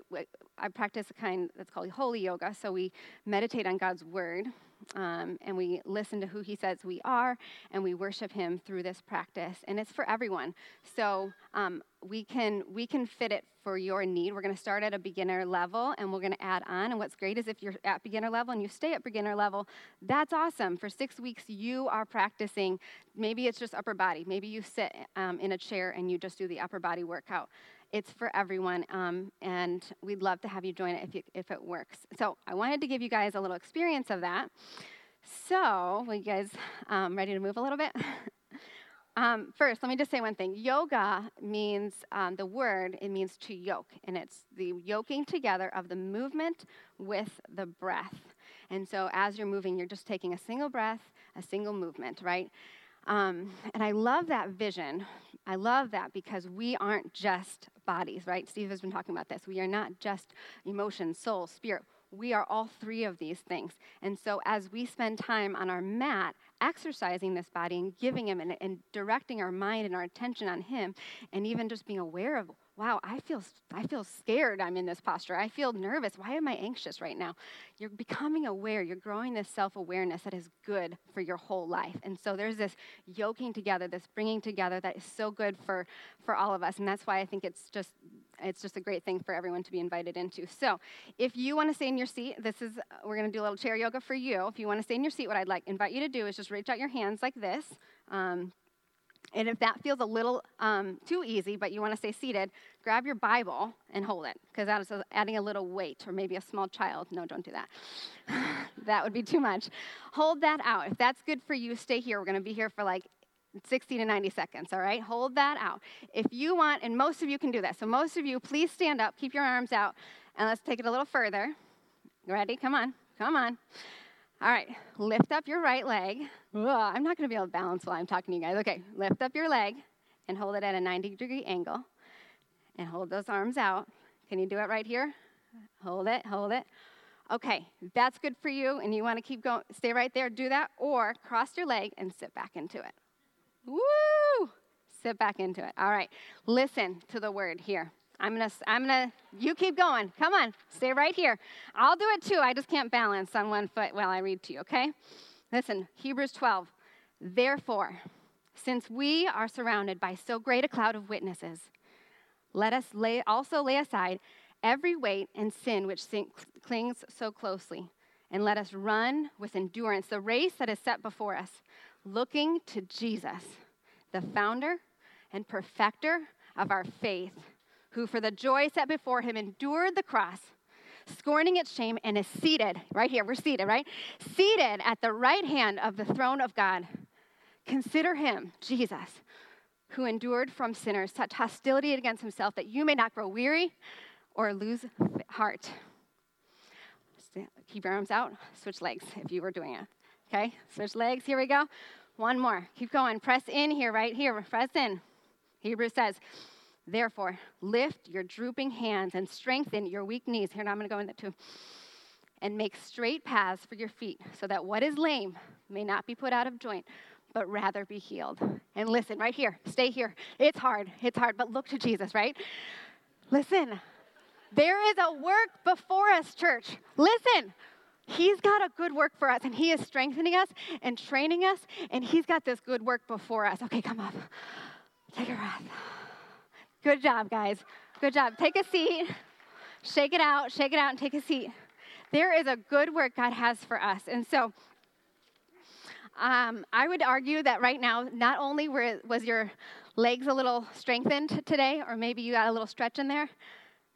I practice a kind that's called holy yoga, so we meditate on God's word um, and we listen to who he says we are, and we worship him through this practice. And it's for everyone. So um, we can we can fit it for your need. We're going to start at a beginner level, and we're going to add on. And what's great is if you're at beginner level and you stay at beginner level, that's awesome. For six weeks, you are practicing. Maybe it's just upper body. Maybe you sit um, in a chair and you just do the upper body workout. It's for everyone, um, and we'd love to have you join it if, you, if it works. So I wanted to give you guys a little experience of that. So, are you guys um, ready to move a little bit? [laughs] um, first, let me just say one thing. Yoga means um, the word, it means to yoke, and it's the yoking together of the movement with the breath. And so, as you're moving, you're just taking a single breath, a single movement, right? Um, and I love that vision. I love that because we aren't just bodies, right? Steve has been talking about this. We are not just emotion, soul, spirit. We are all three of these things. And so as we spend time on our mat exercising this body and giving him and, and directing our mind and our attention on him, and even just being aware of wow, I feel, I feel scared I'm in this posture. I feel nervous. Why am I anxious right now? You're becoming aware. You're growing this self awareness that is good for your whole life. And so there's this yoking together, this bringing together that is so good for, for all of us. And that's why I think it's just. It's just a great thing for everyone to be invited into. So, if you want to stay in your seat, this is we're going to do a little chair yoga for you. If you want to stay in your seat, what I'd like invite you to do is just reach out your hands like this. Um, And if that feels a little um, too easy, but you want to stay seated, grab your Bible and hold it, because that is adding a little weight, or maybe a small child. No, don't do that. [laughs] that would be too much. Hold that out. If that's good for you, stay here. We're going to be here for like 60 to 90 seconds, all right? Hold that out. If you want, and most of you can do that, so most of you, please stand up, keep your arms out, and let's take it a little further. Ready? Come on, come on. All right, lift up your right leg. Ugh, I'm not going to be able to balance while I'm talking to you guys. Okay, lift up your leg and hold it at a 90 degree angle and hold those arms out. Can you do it right here? Hold it, hold it. Okay, that's good for you and you want to keep going, stay right there, do that, or cross your leg and sit back into it. Woo! Sit back into it. All right, listen to the word here. I'm gonna, I'm gonna, you keep going. Come on, stay right here. I'll do it too. I just can't balance on one foot while I read to you, okay? Listen, Hebrews 12. Therefore, since we are surrounded by so great a cloud of witnesses, let us lay, also lay aside every weight and sin which clings so closely, and let us run with endurance the race that is set before us, looking to Jesus, the founder and perfecter of our faith who for the joy set before him endured the cross, scorning its shame, and is seated, right here, we're seated, right? Seated at the right hand of the throne of God. Consider him, Jesus, who endured from sinners such hostility against himself that you may not grow weary or lose heart. Keep your arms out, switch legs if you were doing it. Okay, switch legs, here we go. One more, keep going. Press in here, right here, press in. Hebrews says, Therefore, lift your drooping hands and strengthen your weak knees. Here, now I'm going to go into that too. And make straight paths for your feet, so that what is lame may not be put out of joint, but rather be healed. And listen, right here, stay here. It's hard, it's hard, but look to Jesus, right? Listen, there is a work before us, church. Listen, He's got a good work for us, and He is strengthening us and training us, and He's got this good work before us. Okay, come up. Take a breath. Good job, guys. Good job. Take a seat. Shake it out, shake it out, and take a seat. There is a good work God has for us. And so, um, I would argue that right now, not only were, was your legs a little strengthened today, or maybe you got a little stretch in there,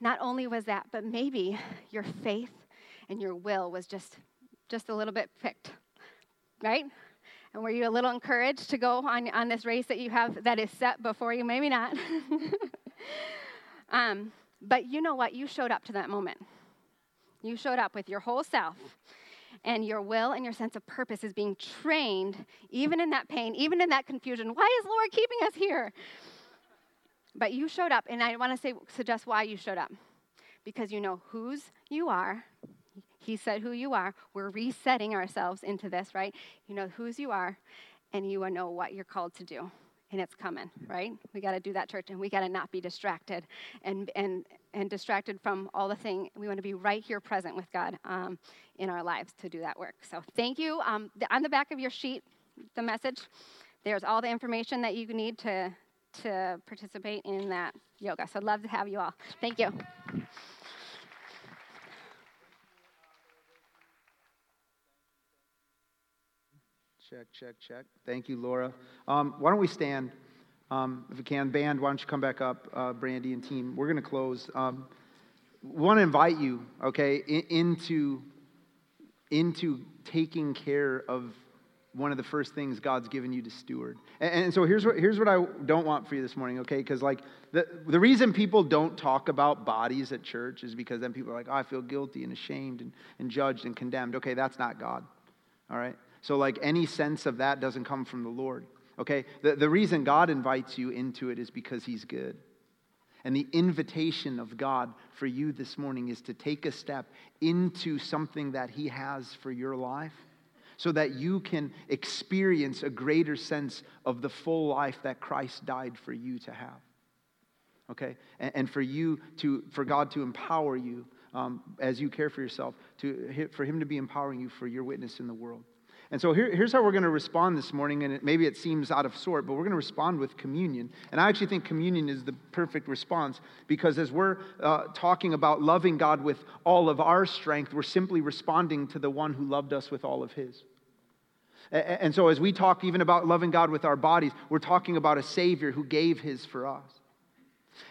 not only was that, but maybe your faith and your will was just, just a little bit picked, right? And were you a little encouraged to go on, on this race that you have that is set before you? Maybe not. [laughs] um, but you know what? You showed up to that moment. You showed up with your whole self. And your will and your sense of purpose is being trained, even in that pain, even in that confusion. Why is Lord keeping us here? But you showed up, and I want to say, suggest why you showed up. Because you know whose you are, he said who you are. We're resetting ourselves into this, right? You know whose you are, and you know what you're called to do. And it's coming, right? We got to do that, church, and we got to not be distracted and, and, and distracted from all the thing. We want to be right here present with God um, in our lives to do that work. So thank you. Um, the, on the back of your sheet, the message, there's all the information that you need to, to participate in that yoga. So I'd love to have you all. Thank you. Check, check, check. Thank you, Laura. Um, why don't we stand? Um, if we can, band, why don't you come back up, uh, Brandy and team? We're going to close. Um, want to invite you, okay, in, into into taking care of one of the first things God's given you to steward. And, and so here's what here's what I don't want for you this morning, okay? Because like the the reason people don't talk about bodies at church is because then people are like, oh, I feel guilty and ashamed and, and judged and condemned. Okay, that's not God. All right. So, like, any sense of that doesn't come from the Lord. Okay? The, the reason God invites you into it is because He's good. And the invitation of God for you this morning is to take a step into something that He has for your life so that you can experience a greater sense of the full life that Christ died for you to have. Okay? And, and for you to, for God to empower you um, as you care for yourself, to, for Him to be empowering you for your witness in the world. And so here, here's how we're going to respond this morning, and it, maybe it seems out of sort, but we're going to respond with communion. And I actually think communion is the perfect response because as we're uh, talking about loving God with all of our strength, we're simply responding to the one who loved us with all of his. And so, as we talk even about loving God with our bodies, we're talking about a Savior who gave His for us.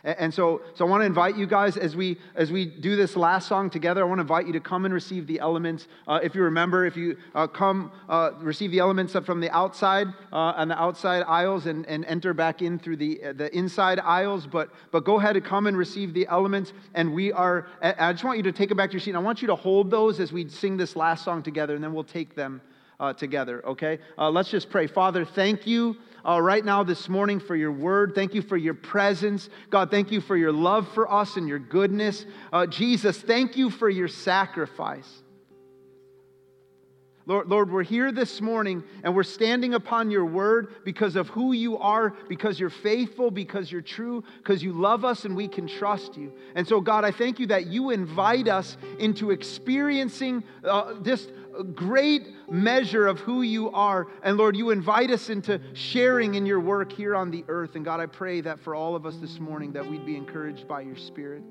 And so, so I want to invite you guys as we as we do this last song together. I want to invite you to come and receive the elements. Uh, if you remember, if you uh, come uh, receive the elements from the outside uh, on the outside aisles and, and enter back in through the the inside aisles. But but go ahead and come and receive the elements. And we are. I just want you to take them back to your seat. I want you to hold those as we sing this last song together, and then we'll take them uh, together. Okay. Uh, let's just pray. Father, thank you uh, right now this morning for your word. Thank you for your presence. God, thank you for your love for us and your goodness. Uh, Jesus, thank you for your sacrifice. Lord, Lord, we're here this morning and we're standing upon your word because of who you are, because you're faithful, because you're true, because you love us and we can trust you. And so, God, I thank you that you invite us into experiencing uh, this great measure of who you are. And Lord, you invite us into sharing in your work here on the earth. And God, I pray that for all of us this morning that we'd be encouraged by your spirit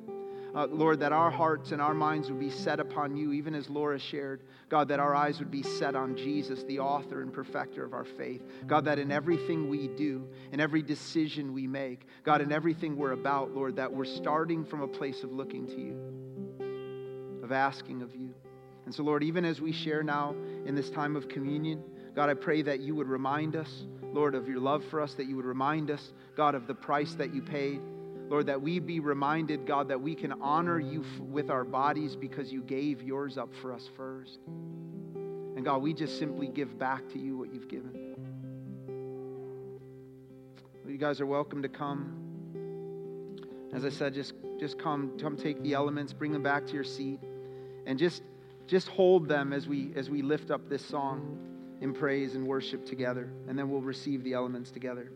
uh, Lord, that our hearts and our minds would be set upon you, even as Laura shared. God, that our eyes would be set on Jesus, the author and perfecter of our faith. God, that in everything we do, in every decision we make, God, in everything we're about, Lord, that we're starting from a place of looking to you, of asking of you. And so, Lord, even as we share now in this time of communion, God, I pray that you would remind us, Lord, of your love for us, that you would remind us, God, of the price that you paid. Lord, that we be reminded, God, that we can honor you f- with our bodies because you gave yours up for us first. And God, we just simply give back to you what you've given. You guys are welcome to come. As I said, just, just come, come take the elements, bring them back to your seat, and just, just hold them as we, as we lift up this song in praise and worship together. And then we'll receive the elements together.